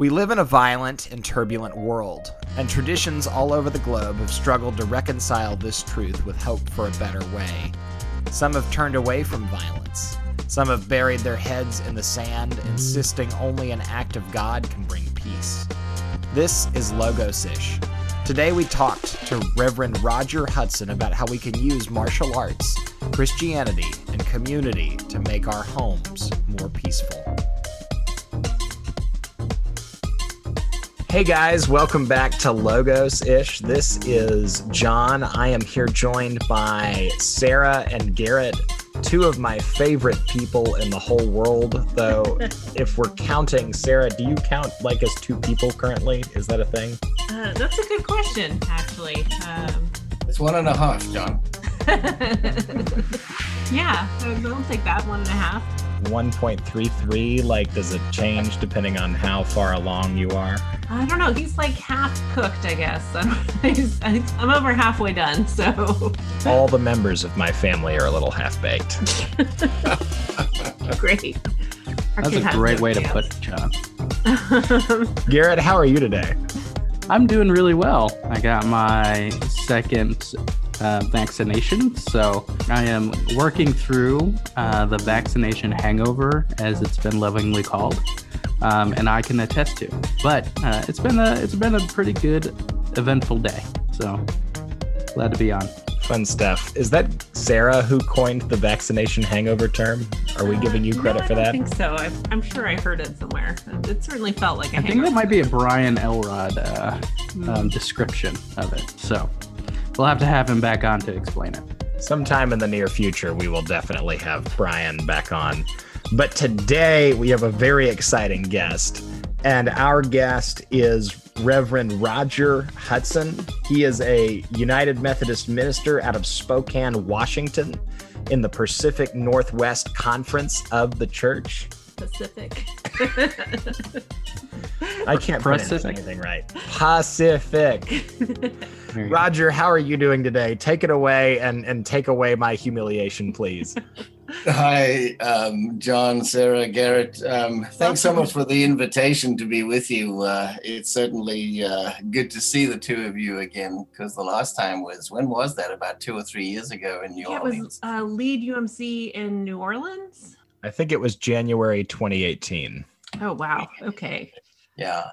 We live in a violent and turbulent world, and traditions all over the globe have struggled to reconcile this truth with hope for a better way. Some have turned away from violence. Some have buried their heads in the sand, insisting only an act of God can bring peace. This is Logos ish. Today we talked to Reverend Roger Hudson about how we can use martial arts, Christianity, and community to make our homes more peaceful. Hey guys, welcome back to Logos ish. This is John. I am here joined by Sarah and Garrett, two of my favorite people in the whole world. Though, if we're counting, Sarah, do you count like as two people currently? Is that a thing? Uh, that's a good question, actually. Um, It's one and a half, John. yeah, I'll I'll take that one and a half. 1.33? Like, does it change depending on how far along you are? I don't know. He's like half cooked, I guess. I'm, I'm over halfway done, so All the members of my family are a little half baked. great. Our That's a great no way to put it, John. Garrett, how are you today? I'm doing really well. I got my second uh, vaccination, so I am working through uh, the vaccination hangover, as it's been lovingly called, um, and I can attest to. But uh, it's been a it's been a pretty good, eventful day. So glad to be on. Fun stuff. Is that Sarah who coined the vaccination hangover term? Are we giving you Uh, credit no, for that? I don't think so. I, I'm sure I heard it somewhere. It certainly felt like a I think that might be a Brian Elrod uh, um, description of it. So we'll have to have him back on to explain it. Sometime in the near future, we will definitely have Brian back on. But today, we have a very exciting guest. And our guest is Reverend Roger Hudson. He is a United Methodist minister out of Spokane, Washington, in the Pacific Northwest Conference of the Church. Pacific. I can't pronounce Pacific. anything right. Pacific. There you go. Roger, how are you doing today? Take it away and, and take away my humiliation, please. Hi, um, John, Sarah, Garrett. Um, thanks so much for the invitation to be with you. Uh, it's certainly uh, good to see the two of you again because the last time was, when was that? About two or three years ago in New yeah, it was uh, lead UMC in New Orleans. I think it was January 2018. Oh wow. Okay. Yeah.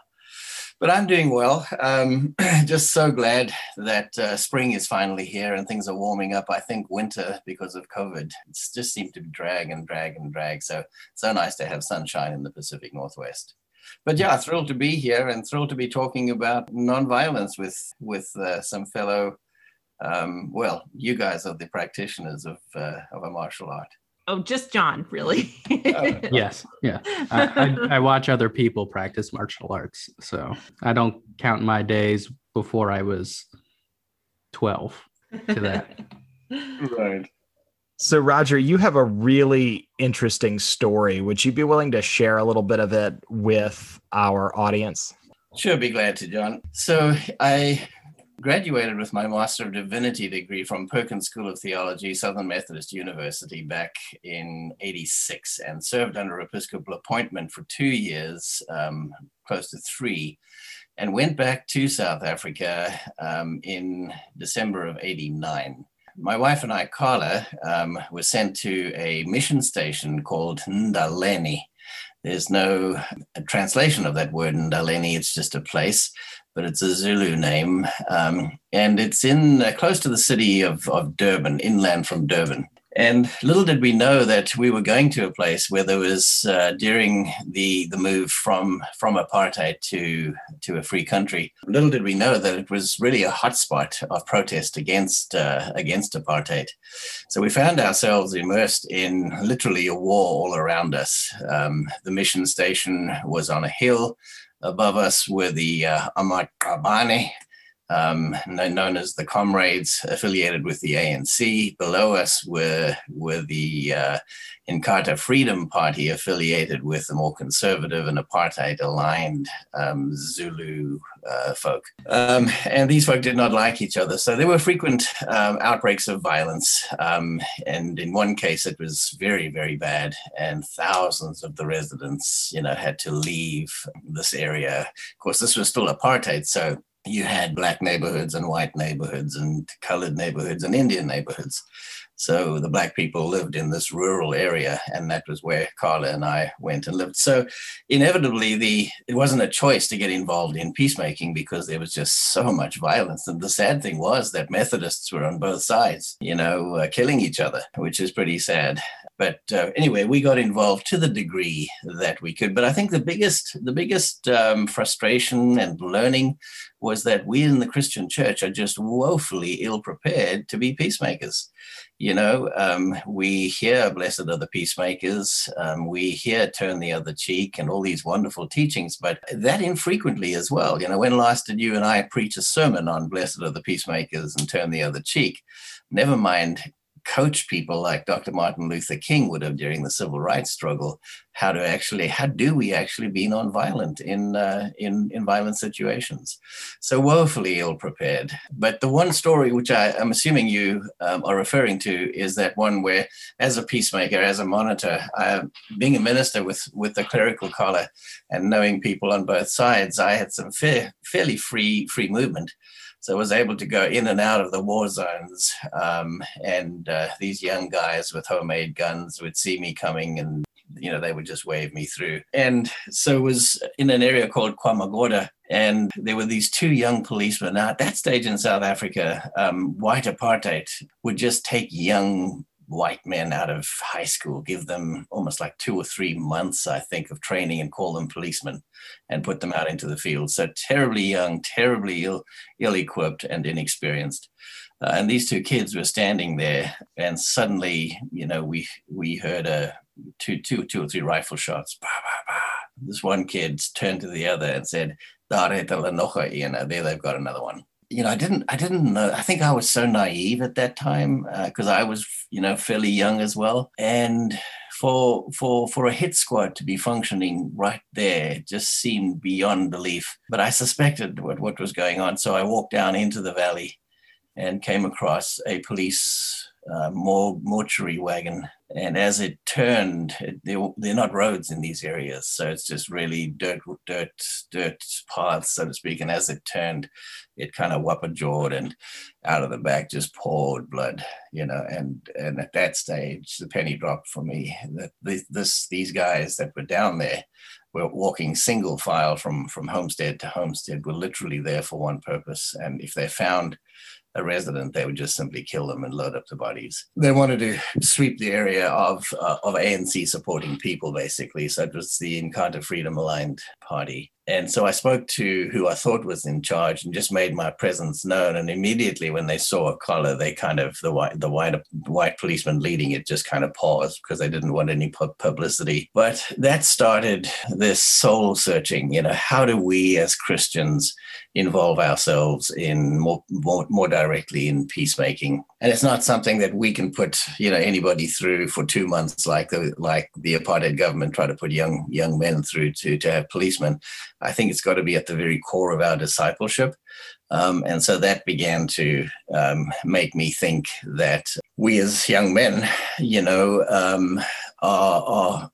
But I'm doing well. Um, just so glad that uh, spring is finally here and things are warming up. I think winter, because of COVID, it's just seemed to drag and drag and drag. So, so nice to have sunshine in the Pacific Northwest. But yeah, thrilled to be here and thrilled to be talking about nonviolence with with uh, some fellow, um, well, you guys are the practitioners of uh, of a martial art. Oh, just John, really. Oh. Yes, yeah. I, I, I watch other people practice martial arts, so I don't count my days before I was twelve to that. Right. So, Roger, you have a really interesting story. Would you be willing to share a little bit of it with our audience? Sure, be glad to, John. So I graduated with my Master of Divinity degree from Perkins School of Theology, Southern Methodist University, back in 86, and served under Episcopal appointment for two years, um, close to three, and went back to South Africa um, in December of 89. My wife and I, Carla, um, were sent to a mission station called Ndaleni. There's no translation of that word in Ndaleni, it's just a place but it's a Zulu name, um, and it's in uh, close to the city of, of Durban, inland from Durban. And little did we know that we were going to a place where there was uh, during the the move from from apartheid to to a free country. Little did we know that it was really a hotspot of protest against uh, against apartheid. So we found ourselves immersed in literally a war all around us. Um, the mission station was on a hill above us were the uh, Amakabane, um, known as the Comrades, affiliated with the ANC. Below us were, were the uh, Inkatha Freedom Party, affiliated with the more conservative and apartheid aligned um, Zulu uh, folk. Um, and these folk did not like each other. So there were frequent um, outbreaks of violence. Um, and in one case, it was very, very bad. And thousands of the residents, you know, had to leave this area. Of course, this was still apartheid. So you had black neighborhoods and white neighborhoods and colored neighborhoods and Indian neighborhoods. So the black people lived in this rural area, and that was where Carla and I went and lived. So inevitably, the it wasn't a choice to get involved in peacemaking because there was just so much violence. And the sad thing was that Methodists were on both sides, you know, uh, killing each other, which is pretty sad. But uh, anyway, we got involved to the degree that we could. But I think the biggest the biggest um, frustration and learning was that we in the Christian church are just woefully ill prepared to be peacemakers. You know, um, we hear blessed are the peacemakers, um, we hear turn the other cheek and all these wonderful teachings, but that infrequently as well. You know, when last did you and I preach a sermon on blessed are the peacemakers and turn the other cheek? Never mind coach people like Dr. Martin Luther King would have during the civil rights struggle, how to actually, how do we actually be nonviolent in uh, in in violent situations? So woefully ill prepared. But the one story which I am assuming you um, are referring to is that one where, as a peacemaker, as a monitor, uh, being a minister with with the clerical collar and knowing people on both sides, I had some fair, fairly free free movement. So I was able to go in and out of the war zones. Um, and uh, these young guys with homemade guns would see me coming and you know, they would just wave me through. And so was in an area called Kwamagorda, and there were these two young policemen. Now, at that stage in South Africa, um, white apartheid would just take young white men out of high school, give them almost like two or three months, I think, of training and call them policemen and put them out into the field. So terribly young, terribly ill, ill-equipped and inexperienced. Uh, and these two kids were standing there, and suddenly, you know, we we heard a two, two, two or three rifle shots. Bah, bah, bah. This one kid turned to the other and said, "Daar het hulle nog. There they've got another one you know, I didn't, I didn't know. I think I was so naive at that time because uh, I was, you know, fairly young as well. And for for for a hit squad to be functioning right there just seemed beyond belief. But I suspected what what was going on, so I walked down into the valley and came across a police uh, mortuary wagon and as it turned, they're, they're not roads in these areas, so it's just really dirt, dirt, dirt paths, so to speak. And as it turned, it kind of whopper jawed, and out of the back just poured blood, you know. And and at that stage, the penny dropped for me that this, these guys that were down there were walking single file from from homestead to homestead, were literally there for one purpose, and if they found a resident, they would just simply kill them and load up the bodies. They wanted to sweep the area of uh, of ANC supporting people, basically. So it was the Inkatha Freedom Aligned Party. And so I spoke to who I thought was in charge and just made my presence known. And immediately, when they saw a collar, they kind of the white the white white policeman leading it just kind of paused because they didn't want any publicity. But that started this soul searching. You know, how do we as Christians involve ourselves in more more, more directly in peacemaking? And it's not something that we can put you know anybody through for two months like the like the apartheid government tried to put young young men through to to have policemen I think it's got to be at the very core of our discipleship. Um, and so that began to um, make me think that we as young men, you know, um, are, are,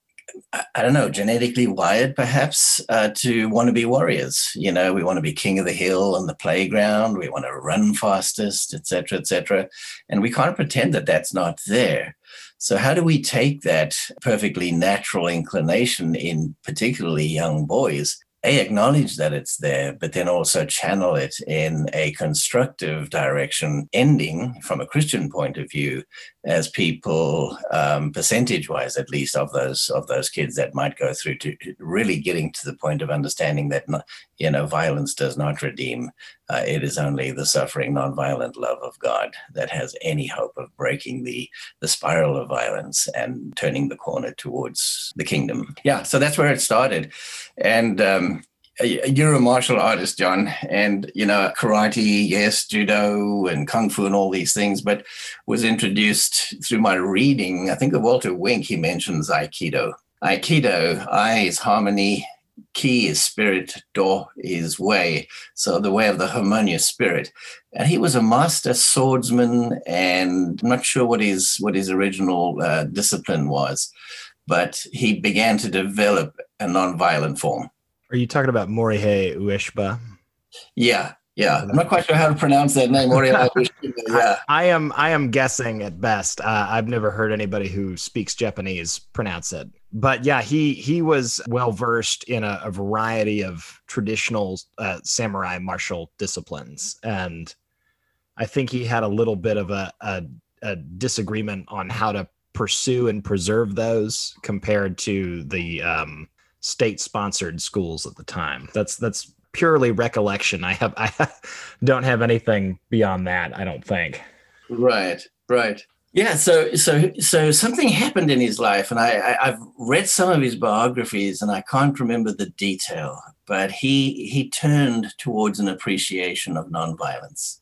I don't know, genetically wired perhaps uh, to want to be warriors. You know, we want to be king of the hill on the playground. We want to run fastest, etc., etc. And we can't pretend that that's not there. So, how do we take that perfectly natural inclination in particularly young boys a acknowledge that it's there but then also channel it in a constructive direction ending from a christian point of view as people um, percentage wise at least of those of those kids that might go through to really getting to the point of understanding that you know violence does not redeem uh, it is only the suffering nonviolent love of god that has any hope of breaking the the spiral of violence and turning the corner towards the kingdom yeah so that's where it started and um, you're a martial artist, John, and you know karate, yes, judo, and kung fu, and all these things. But was introduced through my reading. I think of Walter Wink. He mentions aikido. Aikido, ai is harmony, ki is spirit, do is way. So the way of the harmonious spirit. And he was a master swordsman, and I'm not sure what his what his original uh, discipline was, but he began to develop a non-violent form. Are you talking about Morihei Ueshiba? Yeah, yeah. I'm not quite sure how to pronounce that name. Morihei Ueshiba. Yeah. I, I, am. I am guessing at best. Uh, I've never heard anybody who speaks Japanese pronounce it. But yeah, he he was well versed in a, a, variety of traditional uh, samurai martial disciplines, and I think he had a little bit of a, a, a disagreement on how to pursue and preserve those compared to the um, state sponsored schools at the time. That's that's purely recollection. I have I don't have anything beyond that. I don't think. Right. Right. Yeah, so so so something happened in his life, and I, I have read some of his biographies, and I can't remember the detail, but he he turned towards an appreciation of nonviolence,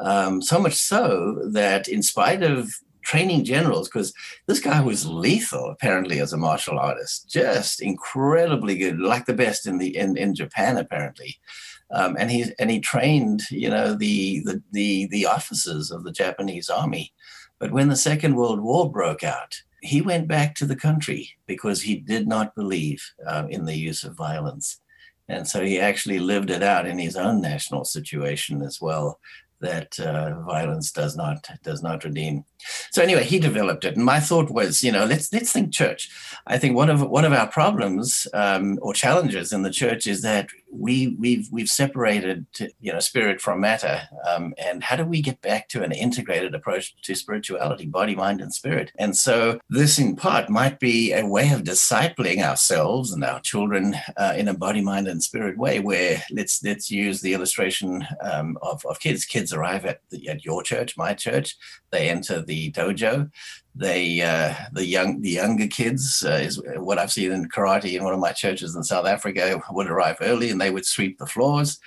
um, so much so that in spite of training generals because this guy was lethal apparently as a martial artist just incredibly good like the best in the in, in japan apparently um, and he and he trained you know the, the the the officers of the japanese army but when the second world war broke out he went back to the country because he did not believe uh, in the use of violence and so he actually lived it out in his own national situation as well that uh, violence does not does not redeem. So anyway, he developed it, and my thought was, you know, let's let's think church. I think one of one of our problems um, or challenges in the church is that we we've we've separated you know spirit from matter, um, and how do we get back to an integrated approach to spirituality, body, mind, and spirit? And so this, in part, might be a way of discipling ourselves and our children uh, in a body, mind, and spirit way. Where let's let's use the illustration um, of of kids. Kids arrive at the, at your church, my church. They enter the dojo they uh, the young the younger kids uh, is what I've seen in karate in one of my churches in South Africa would arrive early and they would sweep the floors.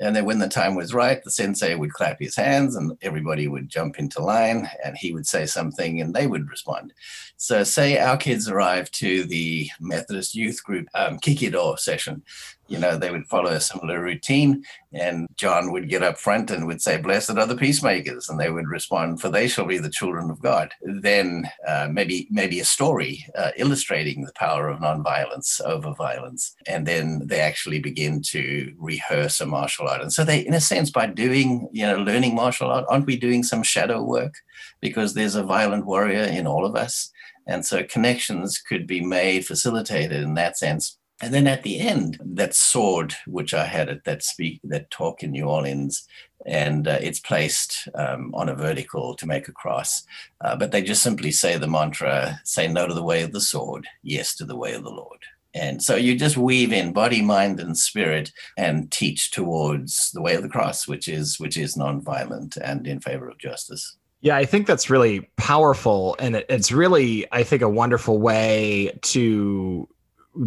And then when the time was right, the sensei would clap his hands and everybody would jump into line and he would say something and they would respond. So, say our kids arrive to the Methodist youth group um, Kikido session you know, they would follow a similar routine. And John would get up front and would say, Blessed are the peacemakers. And they would respond, For they shall be the children of God. Then uh, maybe maybe a story uh, illustrating the power of nonviolence over violence. And then they actually begin to rehearse a martial art. And so they, in a sense, by doing, you know, learning martial art, aren't we doing some shadow work? Because there's a violent warrior in all of us. And so connections could be made, facilitated in that sense and then at the end, that sword, which I had at that speak, that talk in New Orleans, and uh, it's placed um, on a vertical to make a cross. Uh, but they just simply say the mantra, say no to the way of the sword, yes to the way of the Lord. And so you just weave in body, mind, and spirit, and teach towards the way of the cross, which is which is nonviolent and in favor of justice. Yeah, I think that's really powerful, and it, it's really, I think, a wonderful way to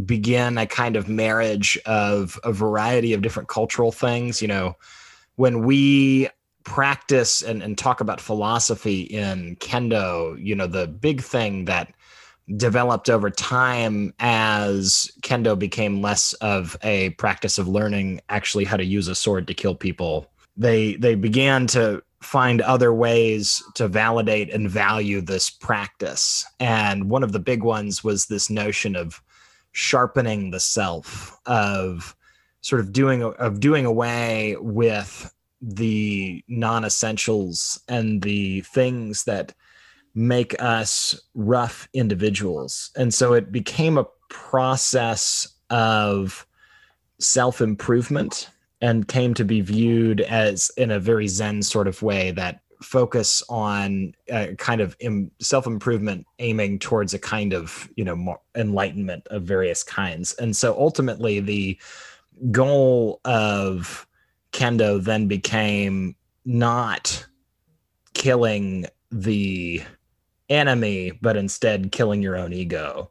begin a kind of marriage of a variety of different cultural things. You know, when we practice and, and talk about philosophy in kendo, you know, the big thing that developed over time as kendo became less of a practice of learning actually how to use a sword to kill people they they began to find other ways to validate and value this practice and one of the big ones was this notion of sharpening the self of sort of doing of doing away with the non-essentials and the things that make us rough individuals. And so it became a process of self-improvement and came to be viewed as in a very zen sort of way that focus on a kind of Im- self-improvement aiming towards a kind of you know enlightenment of various kinds and so ultimately the goal of kendo then became not killing the enemy but instead killing your own ego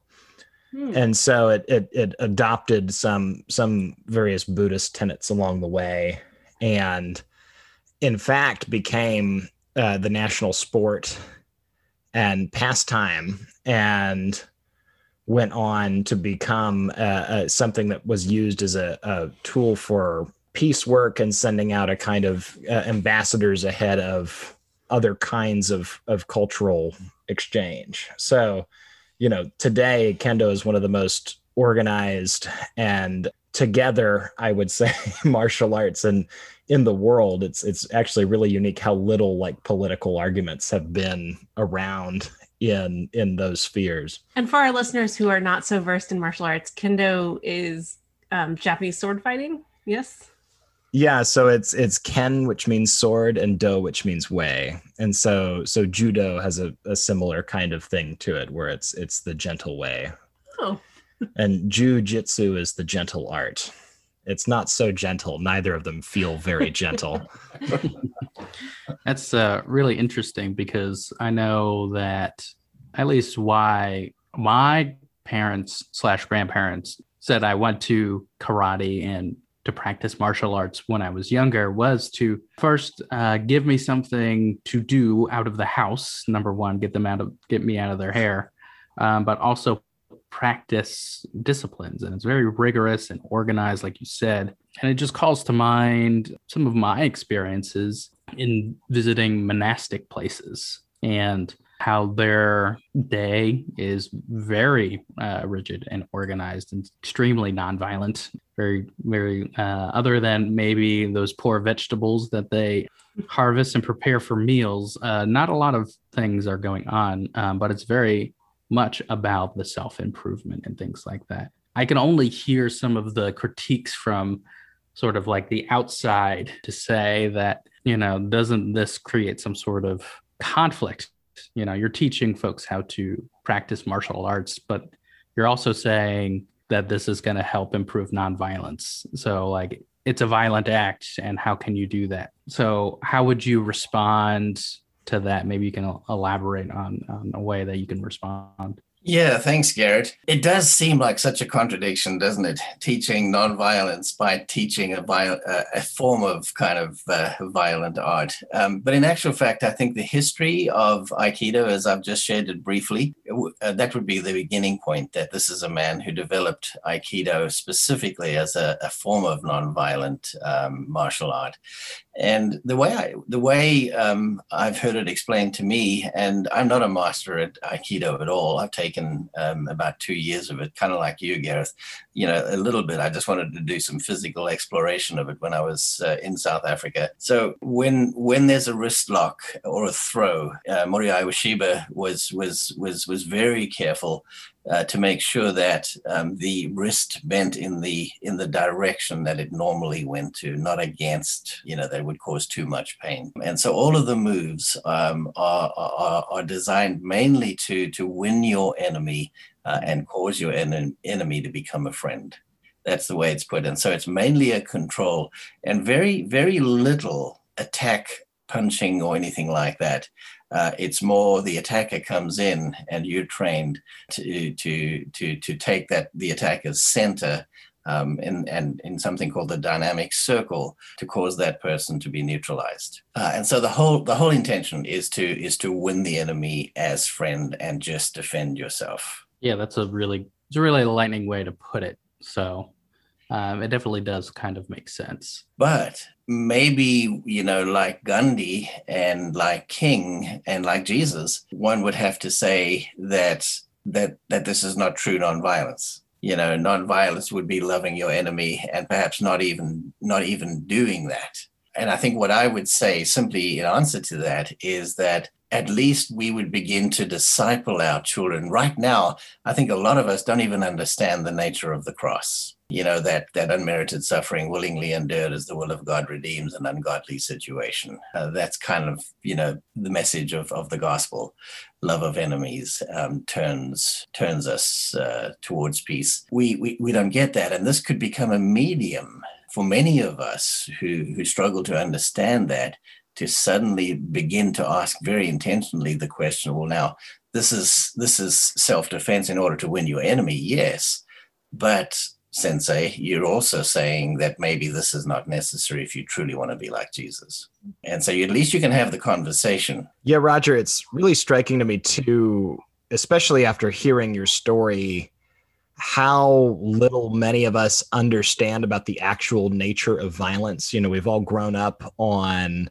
Hmm. and so it, it it adopted some some various buddhist tenets along the way and in fact became uh, the national sport and pastime and went on to become uh, uh, something that was used as a, a tool for peace work and sending out a kind of uh, ambassadors ahead of other kinds of, of cultural exchange. So you know, today kendo is one of the most organized and together, I would say, martial arts and in the world. It's it's actually really unique how little like political arguments have been around in in those spheres. And for our listeners who are not so versed in martial arts, kendo is um, Japanese sword fighting. Yes. Yeah, so it's it's ken, which means sword, and do, which means way, and so so judo has a, a similar kind of thing to it, where it's it's the gentle way, Oh, and jujitsu is the gentle art. It's not so gentle. Neither of them feel very gentle. That's uh, really interesting because I know that at least why my parents slash grandparents said I went to karate and to practice martial arts when I was younger was to first uh, give me something to do out of the house. Number one, get them out of get me out of their hair, um, but also practice disciplines. And it's very rigorous and organized, like you said. And it just calls to mind some of my experiences in visiting monastic places and how their day is very uh, rigid and organized and extremely nonviolent. Very, very, uh, other than maybe those poor vegetables that they harvest and prepare for meals, uh, not a lot of things are going on, um, but it's very much about the self improvement and things like that. I can only hear some of the critiques from sort of like the outside to say that, you know, doesn't this create some sort of conflict? You know you're teaching folks how to practice martial arts but you're also saying that this is going to help improve nonviolence. So like it's a violent act and how can you do that? So how would you respond to that maybe you can elaborate on, on a way that you can respond Yeah, thanks, Garrett. It does seem like such a contradiction, doesn't it? Teaching nonviolence by teaching a, viol- a form of kind of uh, violent art. Um, but in actual fact, I think the history of Aikido, as I've just shared it briefly, uh, that would be the beginning point that this is a man who developed Aikido specifically as a, a form of nonviolent um, martial art. And the way I, the way um, I've heard it explained to me, and I'm not a master at Aikido at all. I've taken um, about two years of it, kind of like you, Gareth. You know, a little bit. I just wanted to do some physical exploration of it when I was uh, in South Africa. So when when there's a wrist lock or a throw, uh, Moriai Ueshiba was was was was very careful uh, to make sure that um, the wrist bent in the in the direction that it normally went to, not against, you know, that would cause too much pain. And so all of the moves um, are, are are designed mainly to to win your enemy uh, and cause your en- enemy to become a friend. That's the way it's put. And so it's mainly a control and very very little attack punching or anything like that. Uh, it's more the attacker comes in and you're trained to to to to take that the attacker's center um, in, and in something called the dynamic circle to cause that person to be neutralized. Uh, and so the whole the whole intention is to is to win the enemy as friend and just defend yourself. yeah that's a really it's a really lightning way to put it so um, it definitely does kind of make sense But maybe, you know, like Gandhi and like King and like Jesus, one would have to say that that that this is not true nonviolence. You know, nonviolence would be loving your enemy and perhaps not even not even doing that. And I think what I would say simply in answer to that is that at least we would begin to disciple our children. Right now, I think a lot of us don't even understand the nature of the cross you know that that unmerited suffering willingly endured as the will of god redeems an ungodly situation. Uh, that's kind of you know the message of, of the gospel. Love of enemies um, turns turns us uh, towards peace. We, we we don't get that. And this could become a medium for many of us who who struggle to understand that to suddenly begin to ask very intentionally the question well now this is this is self-defense in order to win your enemy, yes. But sensei, you're also saying that maybe this is not necessary if you truly want to be like Jesus. And so at least you can have the conversation. Yeah, Roger, it's really striking to me too, especially after hearing your story, how little many of us understand about the actual nature of violence. You know, we've all grown up on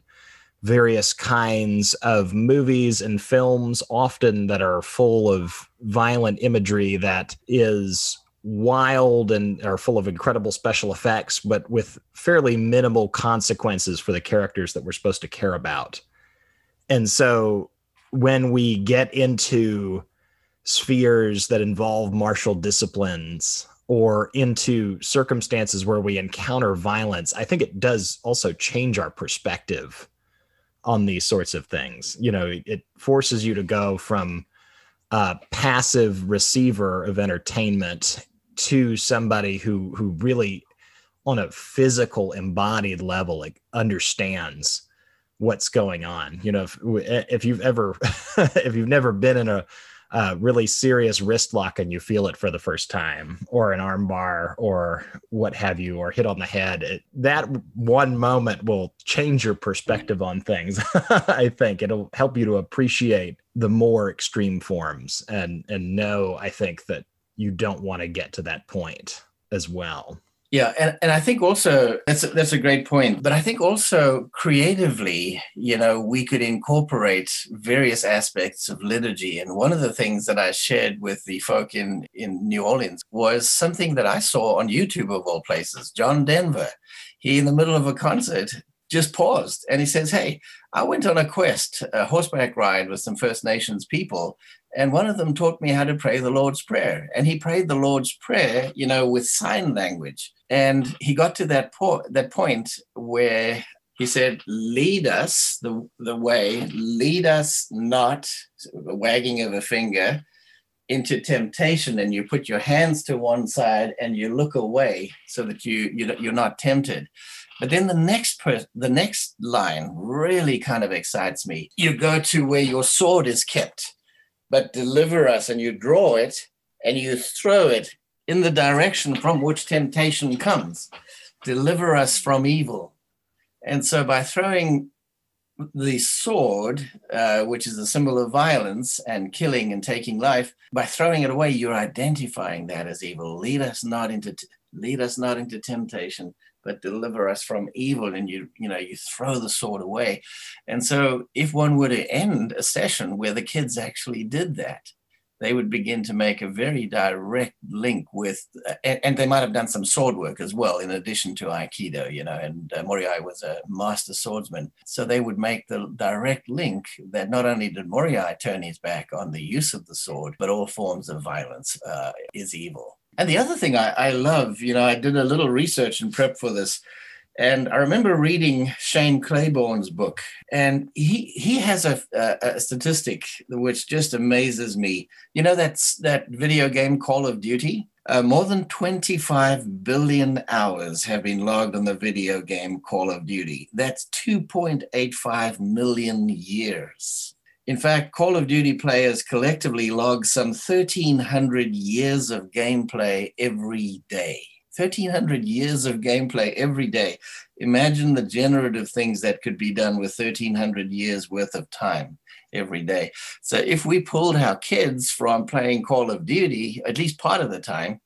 various kinds of movies and films, often that are full of violent imagery that is wild and are full of incredible special effects, but with fairly minimal consequences for the characters that we're supposed to care about. And so when we get into spheres that involve martial disciplines or into circumstances where we encounter violence, I think it does also change our perspective on these sorts of things. You know, it forces you to go from a passive receiver of entertainment to somebody who who really on a physical embodied level like understands what's going on you know if if you've ever if you've never been in a uh, really serious wrist lock and you feel it for the first time, or an armbar, or what have you, or hit on the head, it, that one moment will change your perspective on things. I think it'll help you to appreciate the more extreme forms and and know. I think that you don't want to get to that point as well. Yeah, and, and I think also that's a, that's a great point. But I think also creatively, you know, we could incorporate various aspects of liturgy. And one of the things that I shared with the folk in in New Orleans was something that I saw on YouTube of all places. John Denver, he in the middle of a concert just paused and he says, "Hey, I went on a quest, a horseback ride with some First Nations people, and one of them taught me how to pray the Lord's Prayer. And he prayed the Lord's Prayer, you know, with sign language. And he got to that, po- that point where he said, Lead us the, the way, lead us not, a wagging of a finger, into temptation. And you put your hands to one side and you look away so that you, you you're not tempted. But then the next per- the next line really kind of excites me. You go to where your sword is kept but deliver us, and you draw it and you throw it in the direction from which temptation comes. Deliver us from evil. And so by throwing the sword, uh, which is a symbol of violence and killing and taking life, by throwing it away, you're identifying that as evil. Lead us not into t- lead us not into temptation, but deliver us from evil and you you know you throw the sword away. And so if one were to end a session where the kids actually did that they would begin to make a very direct link with and, and they might have done some sword work as well in addition to aikido you know and uh, moriai was a master swordsman. So they would make the direct link that not only did moriai turn his back on the use of the sword but all forms of violence uh, is evil and the other thing I, I love, you know, I did a little research and prep for this. And I remember reading Shane Claiborne's book, and he he has a, a, a, statistic which just amazes me. You know that's that video game Call of Duty. Uh, more than 25 billion hours have been logged on the video game Call of Duty. That's 2.85 million years. In fact, Call of Duty players collectively log some 1,300 years of gameplay every day. 1,300 years of gameplay every day. Imagine the generative things that could be done with 1,300 years worth of time every day. So if we pulled our kids from playing Call of Duty, at least part of the time,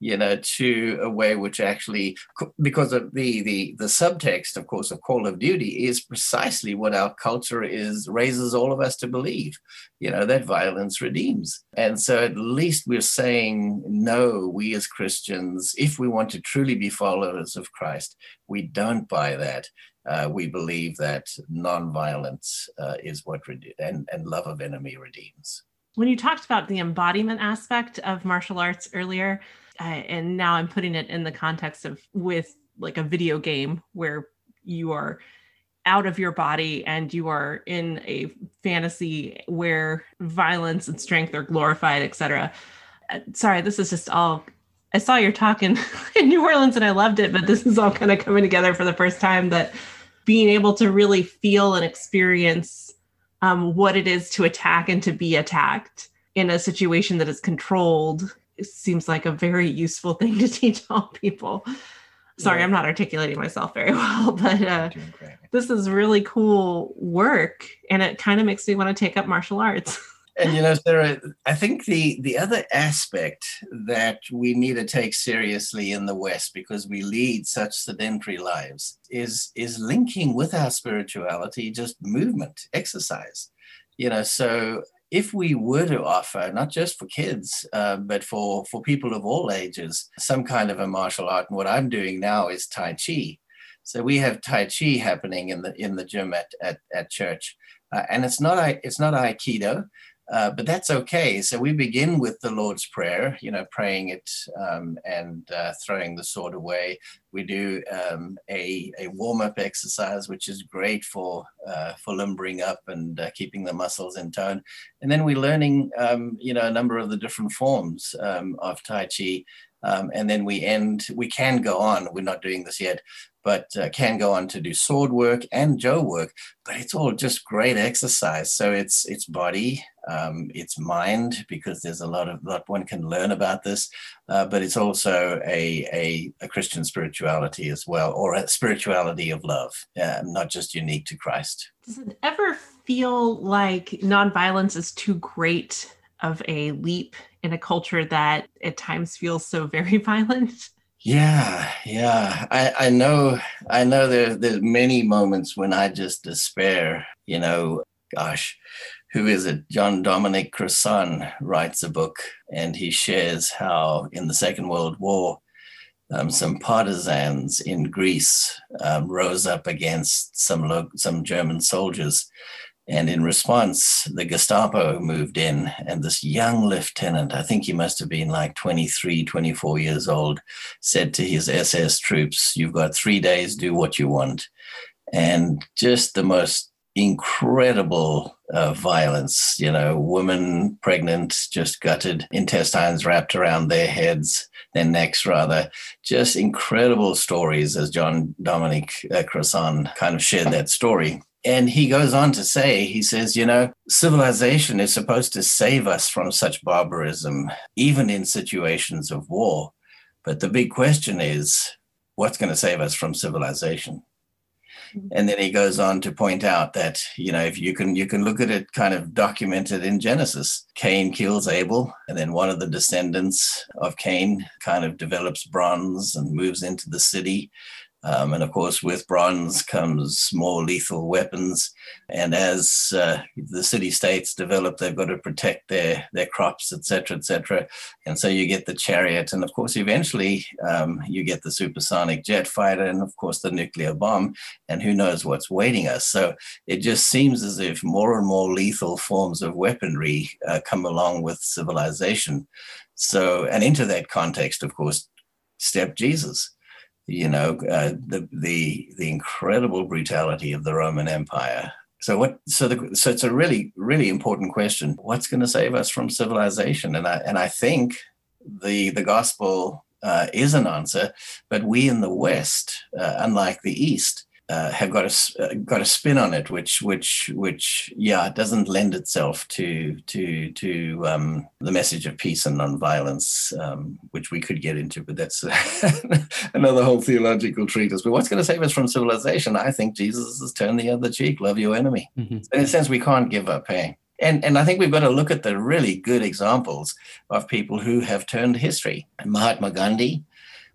you know, to a way which actually, because of the the the subtext, of course, of Call of Duty is precisely what our culture is raises all of us to believe, you know, that violence redeems. And so at least we're saying no, we as Christians, if we want to truly be followers of Christ, we don't buy that. Uh, we believe that nonviolence uh, is what rede- and, and love of enemy redeems. When you talked about the embodiment aspect of martial arts earlier, uh, and now I'm putting it in the context of with like a video game where you are out of your body and you are in a fantasy where violence and strength are glorified, etc. Uh, sorry, this is just all. I saw your talk in, in New Orleans and I loved it, but this is all kind of coming together for the first time that being able to really feel and experience um, what it is to attack and to be attacked in a situation that is controlled seems like a very useful thing to teach all people. Sorry, Yeah. I'm not articulating myself very well, but uh, this is really cool work, and it kind of makes me want to take up martial arts. And you know, Sarah, I think the the other aspect that we need to take seriously in the West, because we lead such sedentary lives, is is linking with our spirituality just movement, exercise. You know, so if we were to offer not just for kids, uh, but for for people of all ages, some kind of a martial art, and what I'm doing now is Tai Chi. So we have Tai Chi happening in the in the gym at at, at church, uh, and it's not it's not Aikido. Uh, but that's okay. So we begin with the Lord's Prayer, you know, praying it um, and uh, throwing the sword away. We do um, a, a warm up exercise, which is great for uh, for limbering up and uh, keeping the muscles in tone. And then we're learning, um, you know, a number of the different forms um, of Tai Chi. Um, and then we end, we can go on, we're not doing this yet, but uh, can go on to do sword work and jo work. But it's all just great exercise. So it's it's body, um, it's mind, because there's a lot of lot one can learn about this. Uh, but it's also a, a a Christian spirituality as well, or a spirituality of love, uh, not just unique to Christ. Does it ever feel like nonviolence is too great of a leap in a culture that at times feels so very violent? Yeah, yeah. I, I know I know there there's many moments when I just despair, you know, gosh, who is it? John Dominic Crossan writes a book and he shares how in the Second World War um, some partisans in Greece um, rose up against some lo- some German soldiers. And in response, the Gestapo moved in, and this young lieutenant, I think he must have been like 23, 24 years old, said to his SS troops, You've got three days, do what you want. And just the most incredible uh, violence, you know, women pregnant, just gutted, intestines wrapped around their heads, their necks rather. Just incredible stories as John Dominic uh, Crossan kind of shared that story. And he goes on to say, he says, you know, civilization is supposed to save us from such barbarism, even in situations of war. But the big question is, what's going to save us from civilization? Mm-hmm. And then he goes on to point out that you know if you can you can look at it kind of documented in Genesis. Cain kills Abel, and then one of the descendants of Cain kind of develops bronze and moves into the city. Um, and of course, with bronze comes more lethal weapons. And as uh, the city states develop, they've got to protect their their crops, et cetera, et cetera. And so you get the chariot, and of course, eventually um, you get the supersonic jet fighter, and of course, the nuclear bomb. And who knows what's waiting us? So it just seems as if more and more lethal forms of weaponry uh, come along with civilization. So, and into that context, of course, step Jesus you know uh, the the the incredible brutality of the Roman Empire. So what? So the so it's a really really important question. What's going to save us from civilization? And I and I think the the gospel uh, is an answer, but we in the West, uh, unlike the East. Uh, have got a uh, got a spin on it, which which which yeah doesn't lend itself to to to um, the message of peace and nonviolence, um, which we could get into, but that's another whole theological treatise. But what's going to save us from civilization? I think Jesus has turned the other cheek. Love your enemy. Mhm. In a sense, we can't give up. Hey. And, and I think we've got to look at the really good examples of people who have turned history. Mahatma Gandhi,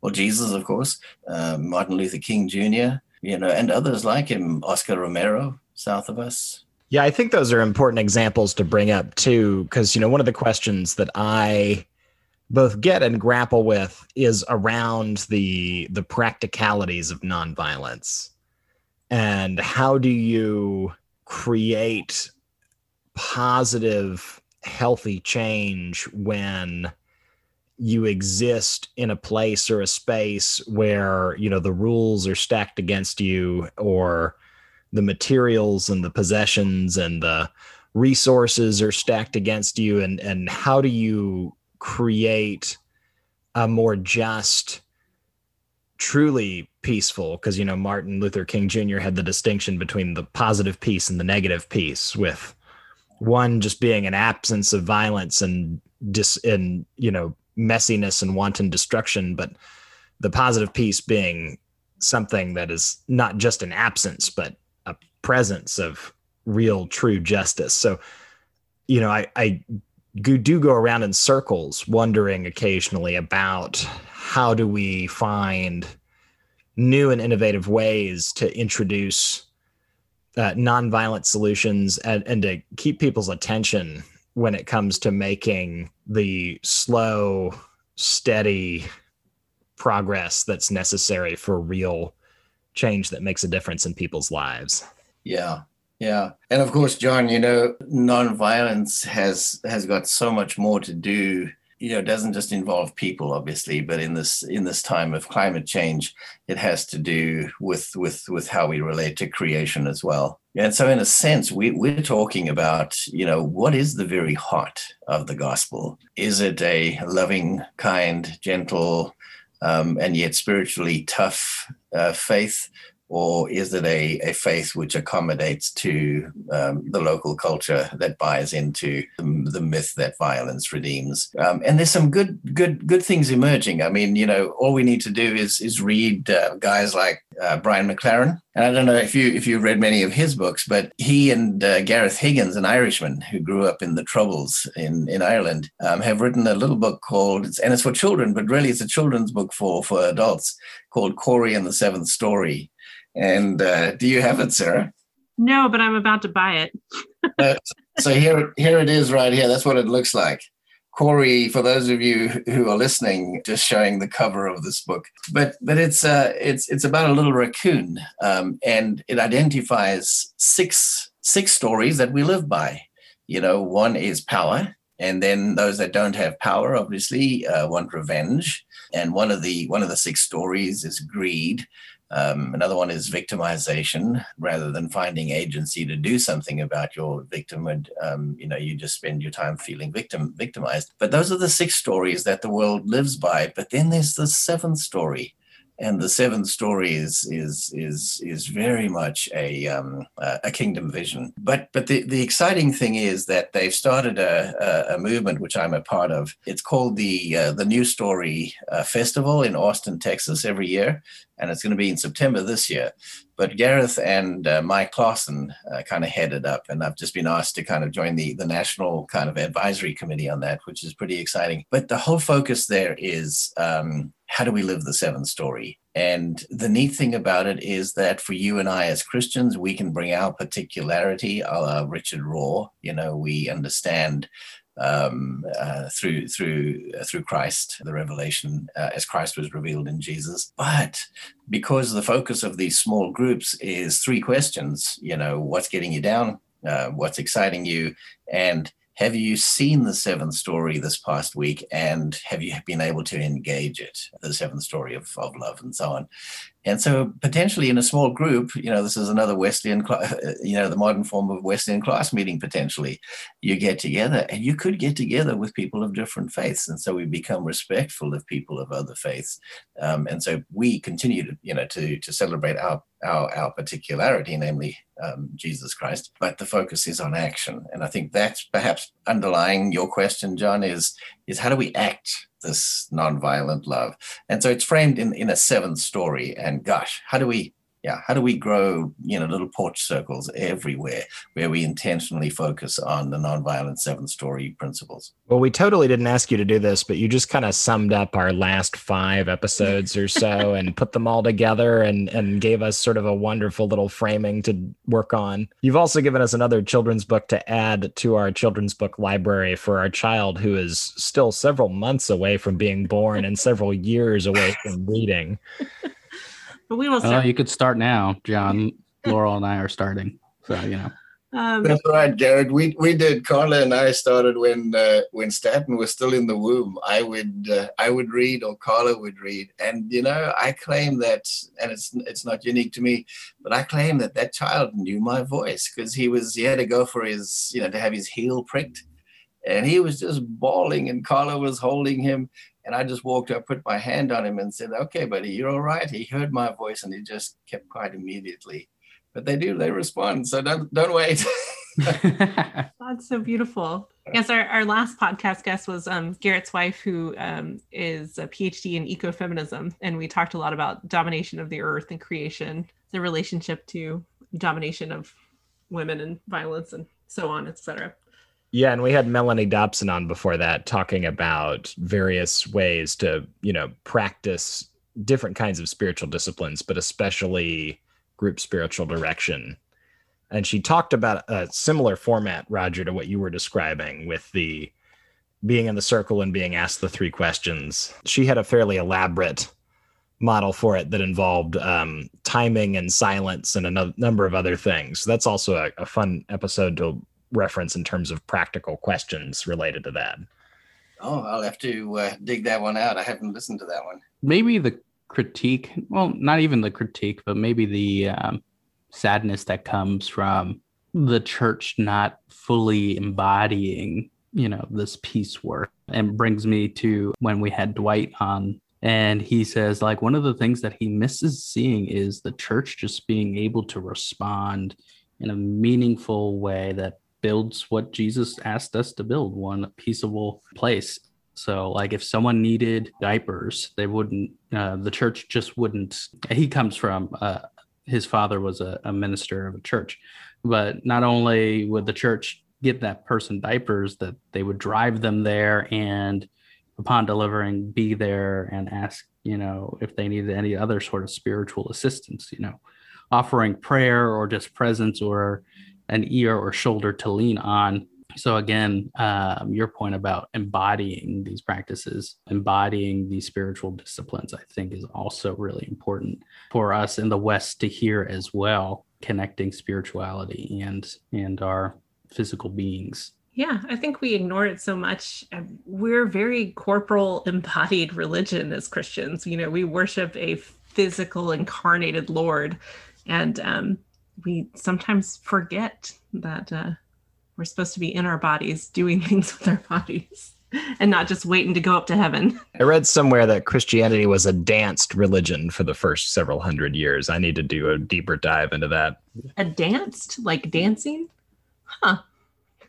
well, Jesus, of course, uh, Martin Luther King Jr., you know, and others like him, Oscar Romero, south of us. Yeah, I think those are important examples to bring up too, because you know one of the questions that I both get and grapple with is around the the practicalities of nonviolence, and how do you create positive, healthy change when you exist in a place or a space where you know the rules are stacked against you or the materials and the possessions and the resources are stacked against you and and how do you create a more just truly peaceful because you know Martin Luther King Jr. had the distinction between the positive peace and the negative peace with one just being an absence of violence and dis and you know messiness and wanton destruction, but the positive peace being something that is not just an absence, but a presence of real, true justice. So, you know, I, I do go around in circles wondering occasionally about how do we find new and innovative ways to introduce uh, nonviolent solutions and, and to keep people's attention when it comes to making the slow, steady progress that's necessary for real change that makes a difference in people's lives. Yeah. Yeah. And of course, John, you know, nonviolence has has got so much more to do you know, it doesn't just involve people, obviously, but in this in this time of climate change, it has to do with with with how we relate to creation as well. And so, in a sense, we we're talking about, you know, what is the very heart of the gospel? Is it a loving, kind, gentle, um, and yet spiritually tough uh, faith, or is it a, a faith which accommodates to um, the local culture that buys into the, the myth that violence redeems? Um, and there's some good good good things emerging. I mean, you know, all we need to do is is read uh, guys like uh, Brian McLaren, and I don't know if you if you've read many of his books, but he and uh, Gareth Higgins, an Irishman who grew up in the Troubles in in Ireland, um, have written a little book called and it's for children, but really it's a children's book for for adults called Cory and the Seventh Story and uh, do you have it, Sarah? No, but I'm about to buy it. uh, so here, here it is, right here. That's what it looks like. Cory, for those of you who are listening, just showing the cover of this book. But but it's uh, it's it's about a little raccoon, um, and it identifies six six stories that we live by. You know, one is power, and then those that don't have power obviously uh, want revenge. And one of the one of the six stories is greed. Um, another one is victimization. Rather than finding agency to do something about your victimhood, um, you know, you just spend your time feeling victim victimized. But those are the six stories that the world lives by. But then there's the seventh story, and the seventh story is is is is very much a um, a kingdom vision. But but the, the exciting thing is that they've started a, a, movement which I'm a part of. It's called the uh, the New Story uh, Festival in Austin, Texas, every year, and it's going to be in September this year. But Gareth and uh, Mike Clausen uh, kind of headed up, and I've just been asked to kind of join the the national kind of advisory committee on that, which is pretty exciting. But the whole focus there is um, how do we live the seventh story? And the neat thing about it is that for you and I as Christians, we can bring our particularity, a Richard Rohr. You know, we understand um, uh, through through uh, through Christ, the revelation uh, as Christ was revealed in Jesus. But because the focus of these small groups is three questions, you know, what's getting you down, uh, what's exciting you, and have you seen the seventh story this past week and have you been able to engage it, the seventh story of, of love and so on? And so potentially in a small group, you know, this is another Wesleyan, you know, the modern form of Wesleyan class meeting potentially. You get together and you could get together with people of different faiths. And so we become respectful of people of other faiths. Um, and so we continue to, you know, to, to celebrate our, our, our particularity, namely um, Jesus Christ, but the focus is on action. And I think that's perhaps underlying your question, John, is, is how do we act this nonviolent love. And so it's framed in, in a seventh story. And gosh, how do we yeah how do we grow you know little porch circles everywhere where we intentionally focus on the nonviolent seven story principles? Well we totally didn't ask you to do this but you just kind of summed up our last five episodes or so and put them all together and and gave us sort of a wonderful little framing to work on. You've also given us another children's book to add to our children's book library for our child who is still several months away from being born and several years away from reading but we will oh, start. you could start now, John. Laurel and I are starting. So, you know. Um, That's right, Garrett. We we did. Carla and I started when uh, when Stanton was still in the womb. I would uh, I would read, or Carla would read, and you know I claim that, and it's it's not unique to me, but I claim that that child knew my voice because he was he had to go for his you know to have his heel pricked, and he was just bawling, and Carla was holding him, and I just walked up, put my hand on him, and said, "Okay, buddy, you're all right." He heard my voice, and he just kept quiet immediately. But they do; they respond. So don't don't wait. That's so beautiful. Yes, our, our last podcast guest was um, Garrett's wife, who um, is a PhD in ecofeminism. And we talked a lot about domination of the earth and creation, the relationship to domination of women and violence and so on, etc. Yeah, and we had Melanie Dobson on before that talking about various ways to, you know, practice different kinds of spiritual disciplines, but especially group spiritual direction. And she talked about a similar format, Roger, to what you were describing with the being in the circle and being asked the three questions. She had a fairly elaborate model for it that involved um, timing and silence and a no- number of other things. So That's also a, a fun episode to reference in terms of practical questions related to that. Oh, I'll have to uh, dig that one out. I haven't listened to that one. maybe the critique well not even the critique but maybe the um, sadness that comes from the church not fully embodying you know this peace work and brings me to when we had dwight on and he says like one of the things that he misses seeing is the church just being able to respond in a meaningful way that builds what jesus asked us to build one peaceable place so, like, if someone needed diapers, they wouldn't. Uh, the church just wouldn't. He comes from. Uh, his father was a, a minister of a church, but not only would the church get that person diapers, that they would drive them there, and upon delivering, be there and ask, you know, if they needed any other sort of spiritual assistance. You know, offering prayer or just presence or an ear or shoulder to lean on so again um, your point about embodying these practices embodying these spiritual disciplines i think is also really important for us in the west to hear as well connecting spirituality and and our physical beings Yeah, I think we ignore it so much. We're very corporal embodied religion as Christians. You know, we worship a physical incarnated Lord, and um, we sometimes forget that uh, we're supposed to be in our bodies doing things with our bodies and not just waiting to go up to heaven. I read somewhere that Christianity was a danced religion for the first several hundred years. I need to do a deeper dive into that. A danced, like dancing? Huh.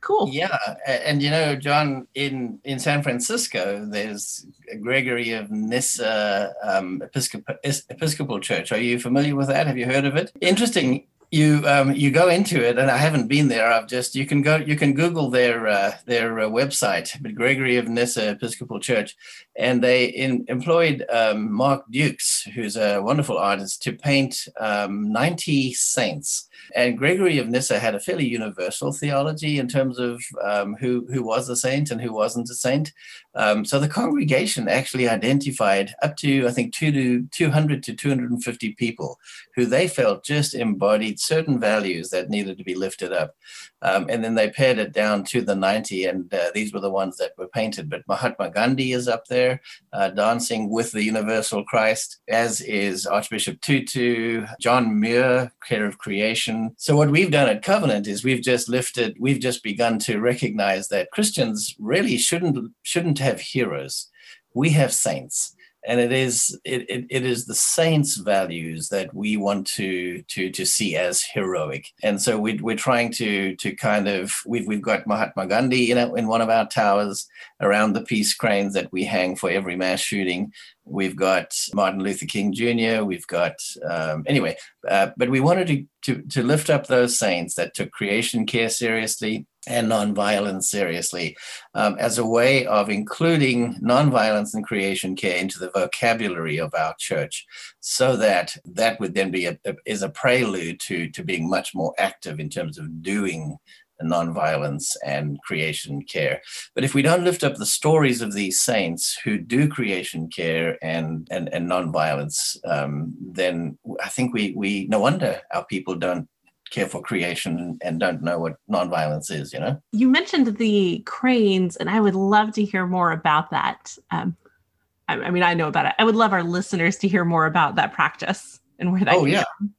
Cool. Yeah, and you know, John, in in San Francisco, there's Gregory of Nyssa um, Episcopal, Episcopal Church. Are you familiar with that? Have you heard of it? Interesting. You um, you go into it, and I haven't been there. I've just you can go you can Google their uh, their uh, website, but Gregory of Nyssa Episcopal Church, and they in, employed um, Mark Dukes, who's a wonderful artist, to paint um, ninety saints. And Gregory of Nyssa had a fairly universal theology in terms of um, who who was a saint and who wasn't a saint. Um, so the congregation actually identified up to I think two to two hundred to two hundred and fifty people who they felt just embodied certain values that needed to be lifted up. Um, and then they pared it down to the 90, and uh, these were the ones that were painted. But Mahatma Gandhi is up there uh, dancing with the Universal Christ, as is Archbishop Tutu, John Muir, care of creation. So, what we've done at Covenant is we've just lifted, we've just begun to recognize that Christians really shouldn't shouldn't have heroes. We have saints and it is it, it, it is the saints values that we want to to to see as heroic. And so we, we're trying to to kind of we've we've got mahatma gandhi you know in one of our towers around the peace cranes that we hang for every mass shooting. We've got martin luther king jr we've got um, anyway uh, but we wanted to, to to lift up those saints that took creation care seriously and nonviolence seriously um, as a way of including nonviolence and creation care into the vocabulary of our church so that that would then be a, a- is a prelude to to being much more active in terms of doing nonviolence and creation care. But if we don't lift up the stories of these saints who do creation care and and, and nonviolence um, then i think we we no wonder our people don't care for creation and don't know what nonviolence is, you know? You mentioned the cranes, and I would love to hear more about that. Um, I, I mean, I know about it. I would love our listeners to hear more about that practice and where that. Oh, yeah. from.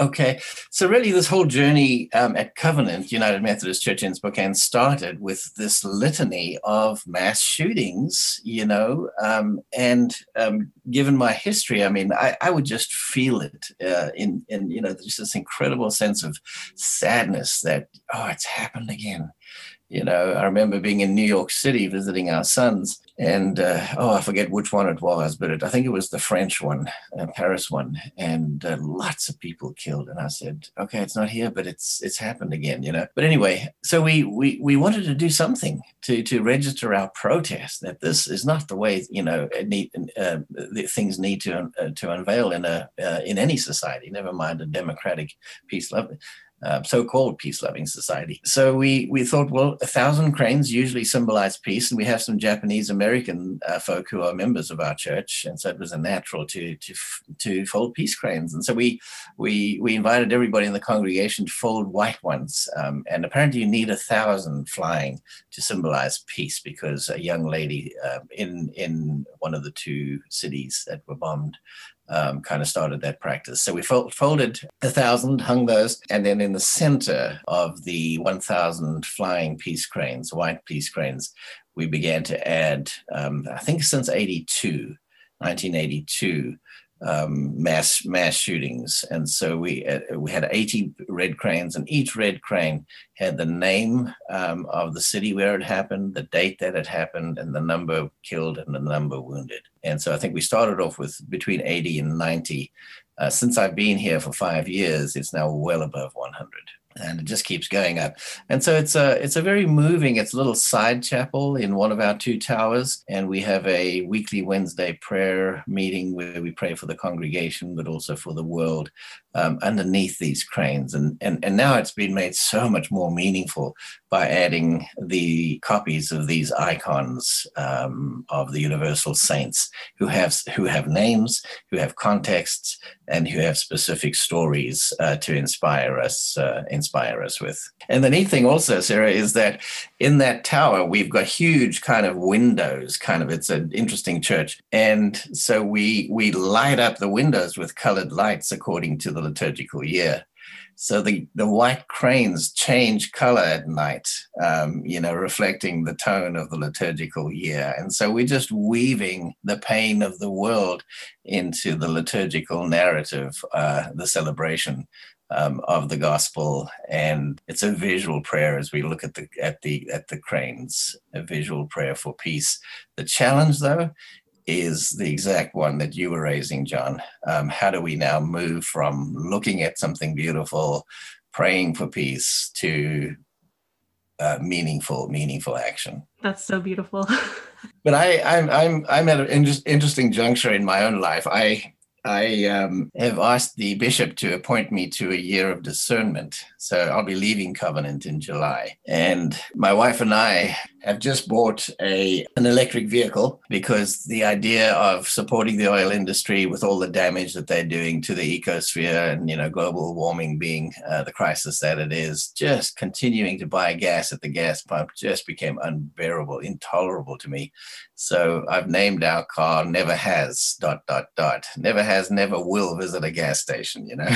Okay, so really, this whole journey um, at Covenant United Methodist Church in Spokane started with this litany of mass shootings, you know. Um, and um, given my history, I mean, I, I would just feel it uh, in, in, you know, just this incredible sense of sadness that, oh, it's happened again. You know, I remember being in New York City visiting our sons, and uh, oh, I forget which one it was, but it, I think it was the French one, uh, Paris one, and uh, lots of people killed. And I said, okay, it's not here, but it's it's happened again, you know. But anyway, so we we we wanted to do something to to register our protest that this is not the way you know need, uh, things need to uh, to unveil in a uh, in any society. Never mind a democratic, peace loving uh, so-called peace-loving society. So we we thought, well, a thousand cranes usually symbolize peace, and we have some Japanese American uh, folk who are members of our church, and so it was a natural to to to fold peace cranes. And so we we we invited everybody in the congregation to fold white ones, um, and apparently you need a thousand flying to symbolize peace because a young lady uh, in in one of the two cities that were bombed um, kind of started that practice. So we folded a thousand, hung those, and then in the center of the 1,000 flying peace cranes, white peace cranes, we began to add, um, I think since 82, 1982, um, mass mass shootings, and so we uh, we had 80 red cranes, and each red crane had the name um, of the city where it happened, the date that it happened, and the number killed and the number wounded. And so I think we started off with between 80 and 90. Uh, since I've been here for five years, it's now well above 100 and it just keeps going up. And so it's a it's a very moving. It's a little side chapel in one of our two towers, and we have a weekly Wednesday prayer meeting where we pray for the congregation, but also for the world um, underneath these cranes. And, and, and now it's been made so much more meaningful by adding the copies of these icons um, of the universal saints who have, who have names, who have contexts, and who have specific stories uh, to inspire us, uh, inspire us with. And the neat thing also, Sarah, is that in that tower, we've got huge kind of windows, kind of, it's an interesting church. And so we, we light up the windows with colored lights according to the liturgical year. So the, the white cranes change color at night, um, you know, reflecting the tone of the liturgical year. And so we're just weaving the pain of the world into the liturgical narrative, uh, the celebration um, of the gospel. And it's a visual prayer as we look at the at the at the cranes, a visual prayer for peace. The challenge though is the exact one that you were raising, John. Um, how do we now move from looking at something beautiful, praying for peace, to uh, meaningful, meaningful action? That's so beautiful. but I, I'm, I'm, I'm at an inter- interesting juncture in my own life. I I um, have asked the bishop to appoint me to a year of discernment. So I'll be leaving Covenant in July. And my wife and I have just bought a an electric vehicle because the idea of supporting the oil industry with all the damage that they're doing to the ecosphere and you know global warming being uh, the crisis that it is just continuing to buy gas at the gas pump just became unbearable intolerable to me. So i've named our car never has dot dot dot. Never has never will visit a gas station you know?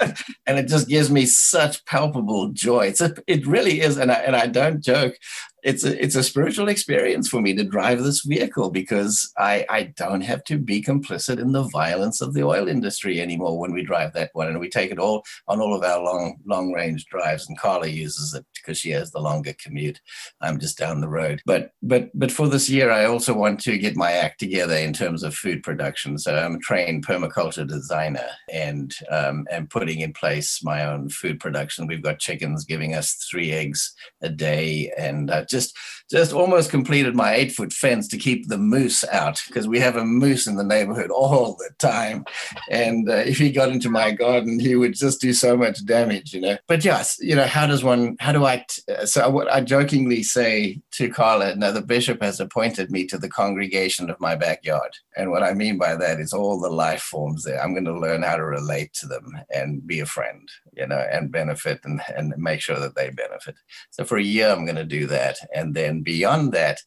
And it just gives me such palpable joy. It's a, it really is and I, and I don't joke it's a it's a spiritual experience for me to drive this vehicle because I I don't have to be complicit in the violence of the oil industry anymore when we drive that one and we take it all on all of our long long range drives and Carla uses it because she has the longer commute. I'm just down the road. But but but for this year I also want to get my act together in terms of food production. So I'm a trained permaculture designer and um, and putting in place my own food production. We've got chickens giving us three eggs a day. And uh, just just almost completed my eight foot fence to keep the moose out because we have a moose in the neighborhood all the time, and uh, if he got into my garden, he would just do so much damage, you know. But yes, you know, how does one? How do I? T- so what I jokingly say to Carla, now the bishop has appointed me to the congregation of my backyard, and what I mean by that is all the life forms there. I'm going to learn how to relate to them and be a friend, you know, and benefit and and make sure that they benefit. So for a year, I'm going to do that and then beyond that,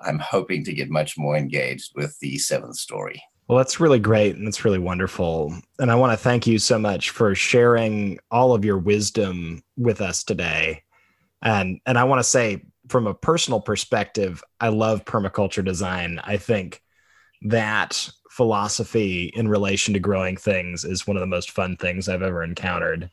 I'm hoping to get much more engaged with the seventh story. Well, that's really great and it's really wonderful. And I want to thank you so much for sharing all of your wisdom with us today. And and I want to say from a personal perspective, I love permaculture design. I think that philosophy in relation to growing things is one of the most fun things I've ever encountered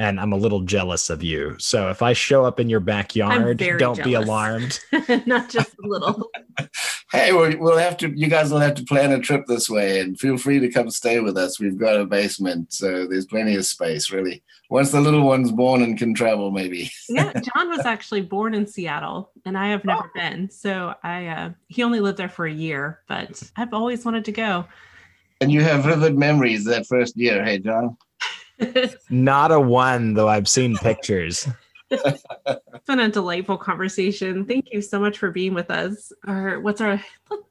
and I'm a little jealous of you. So if I show up in your backyard, don't jealous. be alarmed. Not just a little. hey, we'll, we'll have to. You guys will have to plan a trip this way, and feel free to come stay with us. We've got a basement, so there's plenty of space. Really, once the little one's born and can travel, maybe. yeah, John was actually born in Seattle, and I have never oh. been. So I, uh, he only lived there for a year, but I've always wanted to go. And you have vivid memories that first year, hey, John. Not a one, though I've seen pictures. it's been a delightful conversation. Thank you so much for being with us. Or what's our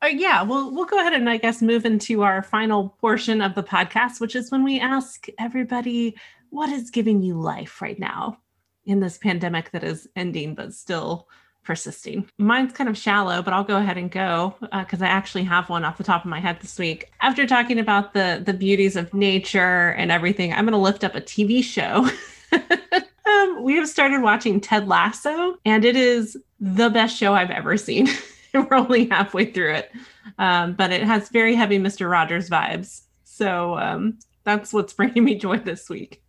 uh, yeah, we'll we'll go ahead and I guess move into our final portion of the podcast, which is when we ask everybody what is giving you life right now in this pandemic that is ending but still persisting. Mine's kind of shallow, but I'll go ahead and go because uh, I actually have one off the top of my head this week. After talking about the the beauties of nature and everything, I'm going to lift up a TV show. um, we have started watching Ted Lasso, and it is the best show I've ever seen. We're only halfway through it, um, but it has very heavy Mister Rogers vibes. So um, that's what's bringing me joy this week.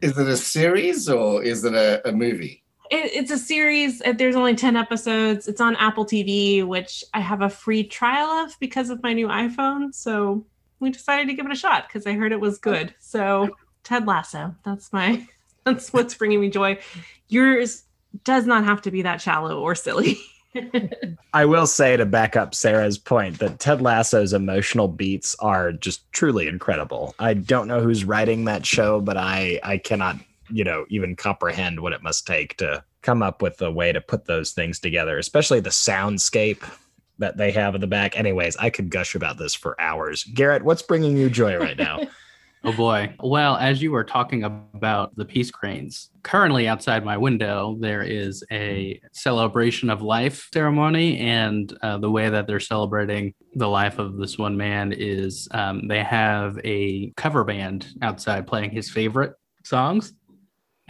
is it a series or is it a, a movie? It, it's a series. Uh, there's only 10 episodes. It's on Apple TV, which I have a free trial of because of my new iPhone. So we decided to give it a shot because I heard it was good. So Ted Lasso, that's my that's what's bringing me joy. Yours does not have to be that shallow or silly. I will say to back up Sarah's point that Ted Lasso's emotional beats are just truly incredible. I don't know who's writing that show, but I I cannot you know even comprehend what it must take to come up with a way to put those things together especially the soundscape that they have in the back. Anyways i could gush about this for hours. Garrett what's bringing you joy right now? Oh boy. Well as you were talking about the peace cranes currently outside my window there is a celebration of life ceremony and uh, the way that they're celebrating the life of this one man is um, they have a cover band outside playing his favorite songs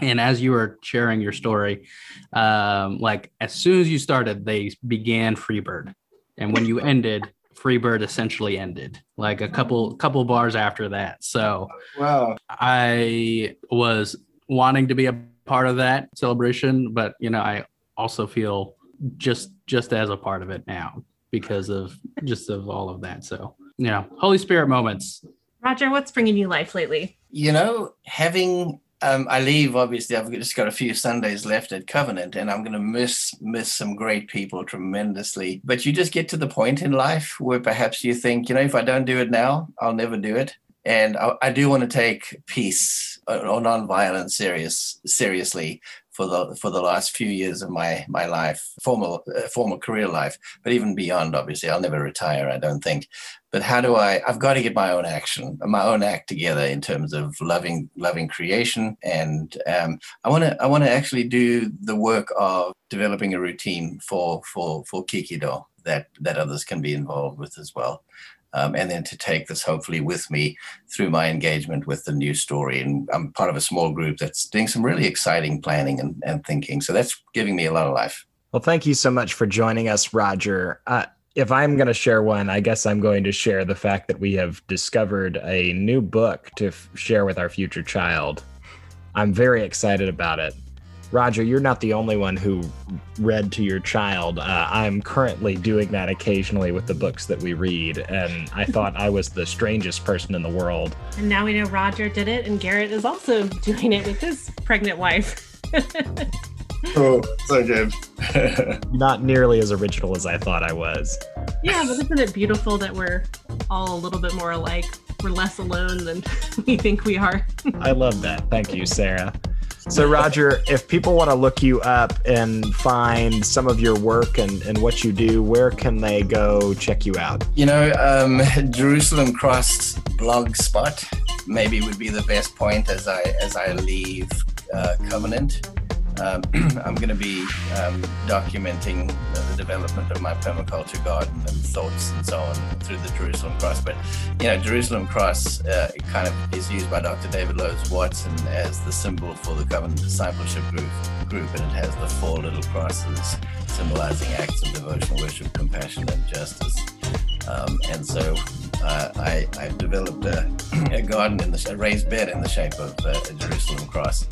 and as you were sharing your story um, like as soon as you started they began freebird. And when you ended freebird essentially ended like a couple couple bars after that. So wow. I was wanting to be a part of that celebration but you know i also feel just just as a part of it now because of just of all of that. So you know holy spirit moments. Roger what's bringing you life lately? You know having um, I leave. Obviously, I've just got a few Sundays left at Covenant, and I'm going to miss miss some great people tremendously. But you just get to the point in life where perhaps you think, you know, if I don't do it now, I'll never do it. And I, I do want to take peace or nonviolence serious seriously for the for the last few years of my my life, formal uh, formal career life, but even beyond. Obviously, I'll never retire. I don't think. But how do I? I've got to get my own action, my own act together in terms of loving loving creation, and um, I want to I want to actually do the work of developing a routine for for for Kikido that that others can be involved with as well um, and then to take this hopefully with me through my engagement with the new story. And I'm part of a small group that's doing some really exciting planning and, and thinking. So that's giving me a lot of life. Well, thank you so much for joining us, Roger. Uh, if I'm going to share one, I guess I'm going to share the fact that we have discovered a new book to f- share with our future child. I'm very excited about it. Roger, you're not the only one who read to your child. Uh, I'm currently doing that occasionally with the books that we read, and I thought I was the strangest person in the world. And now we know Roger did it, and Garrett is also doing it with his pregnant wife. oh, so good. not nearly as original as I thought I was. Yeah, but isn't it beautiful that we're all a little bit more alike? We're less alone than we think we are. I love that. Thank you, Sarah. So, Roger, if people want to look you up and find some of your work and, and what you do, where can they go check you out? You know, um, Jerusalem Cross blog spot maybe would be the best point as I as I leave uh, Covenant. Um, I'm going to be um, documenting the development of my permaculture garden and thoughts and so on through the Jerusalem Cross. But, you know, Jerusalem Cross uh, kind of is used by Dr. David Lowes Watson as the symbol for the Covenant Discipleship group, group, and it has the four little crosses symbolizing acts of devotion, worship, compassion, and justice. Um, and so uh, I, have developed a, a, garden in the a raised bed in the shape of uh, a Jerusalem cross,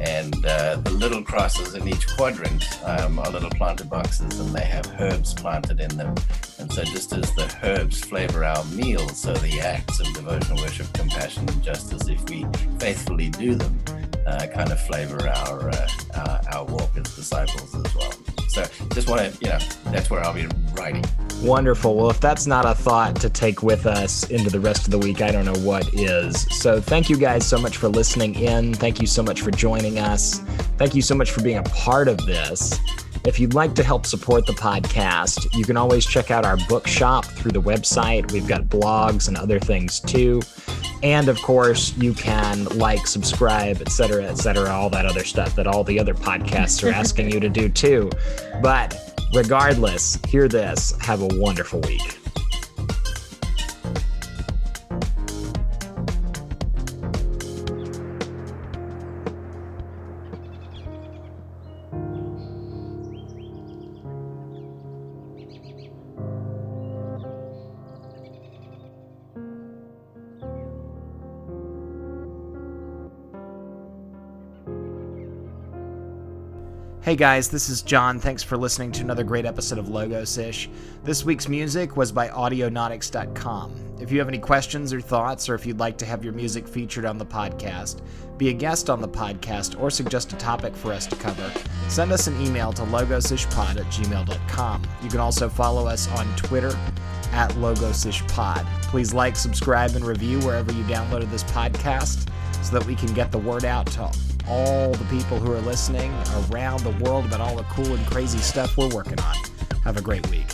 and uh, the little crosses in each quadrant um, are little planter boxes, and they have herbs planted in them. And so, just as the herbs flavor our meals, so the acts of devotion, worship, compassion, and justice, if we faithfully do them, uh, kind of flavor our, uh, our our walk as disciples as well. So just want to, you know, that's where I'll be writing. Wonderful. Well, if that's not a thought to take with us into the rest of the week, I don't know what is. So thank you guys so much for listening in. Thank you so much for joining us. Thank you so much for being a part of this. If you'd like to help support the podcast, you can always check out our bookshop through the website. We've got blogs and other things too. And of course, you can like, subscribe, etc., etc., all that other stuff that all the other podcasts are asking you to do too. But regardless, hear this. Have a wonderful week. Hey guys, this is John. Thanks for listening to another great episode of Logos Ish. This week's music was by Audionautix.com. If you have any questions or thoughts, or if you'd like to have your music featured on the podcast, be a guest on the podcast, or suggest a topic for us to cover, send us an email to logosishpod at gmail.com. You can also follow us on Twitter at logosishpod. Please like, subscribe, and review wherever you downloaded this podcast so that we can get the word out to all the people who are listening around the world about all the cool and crazy stuff we're working on. Have a great week.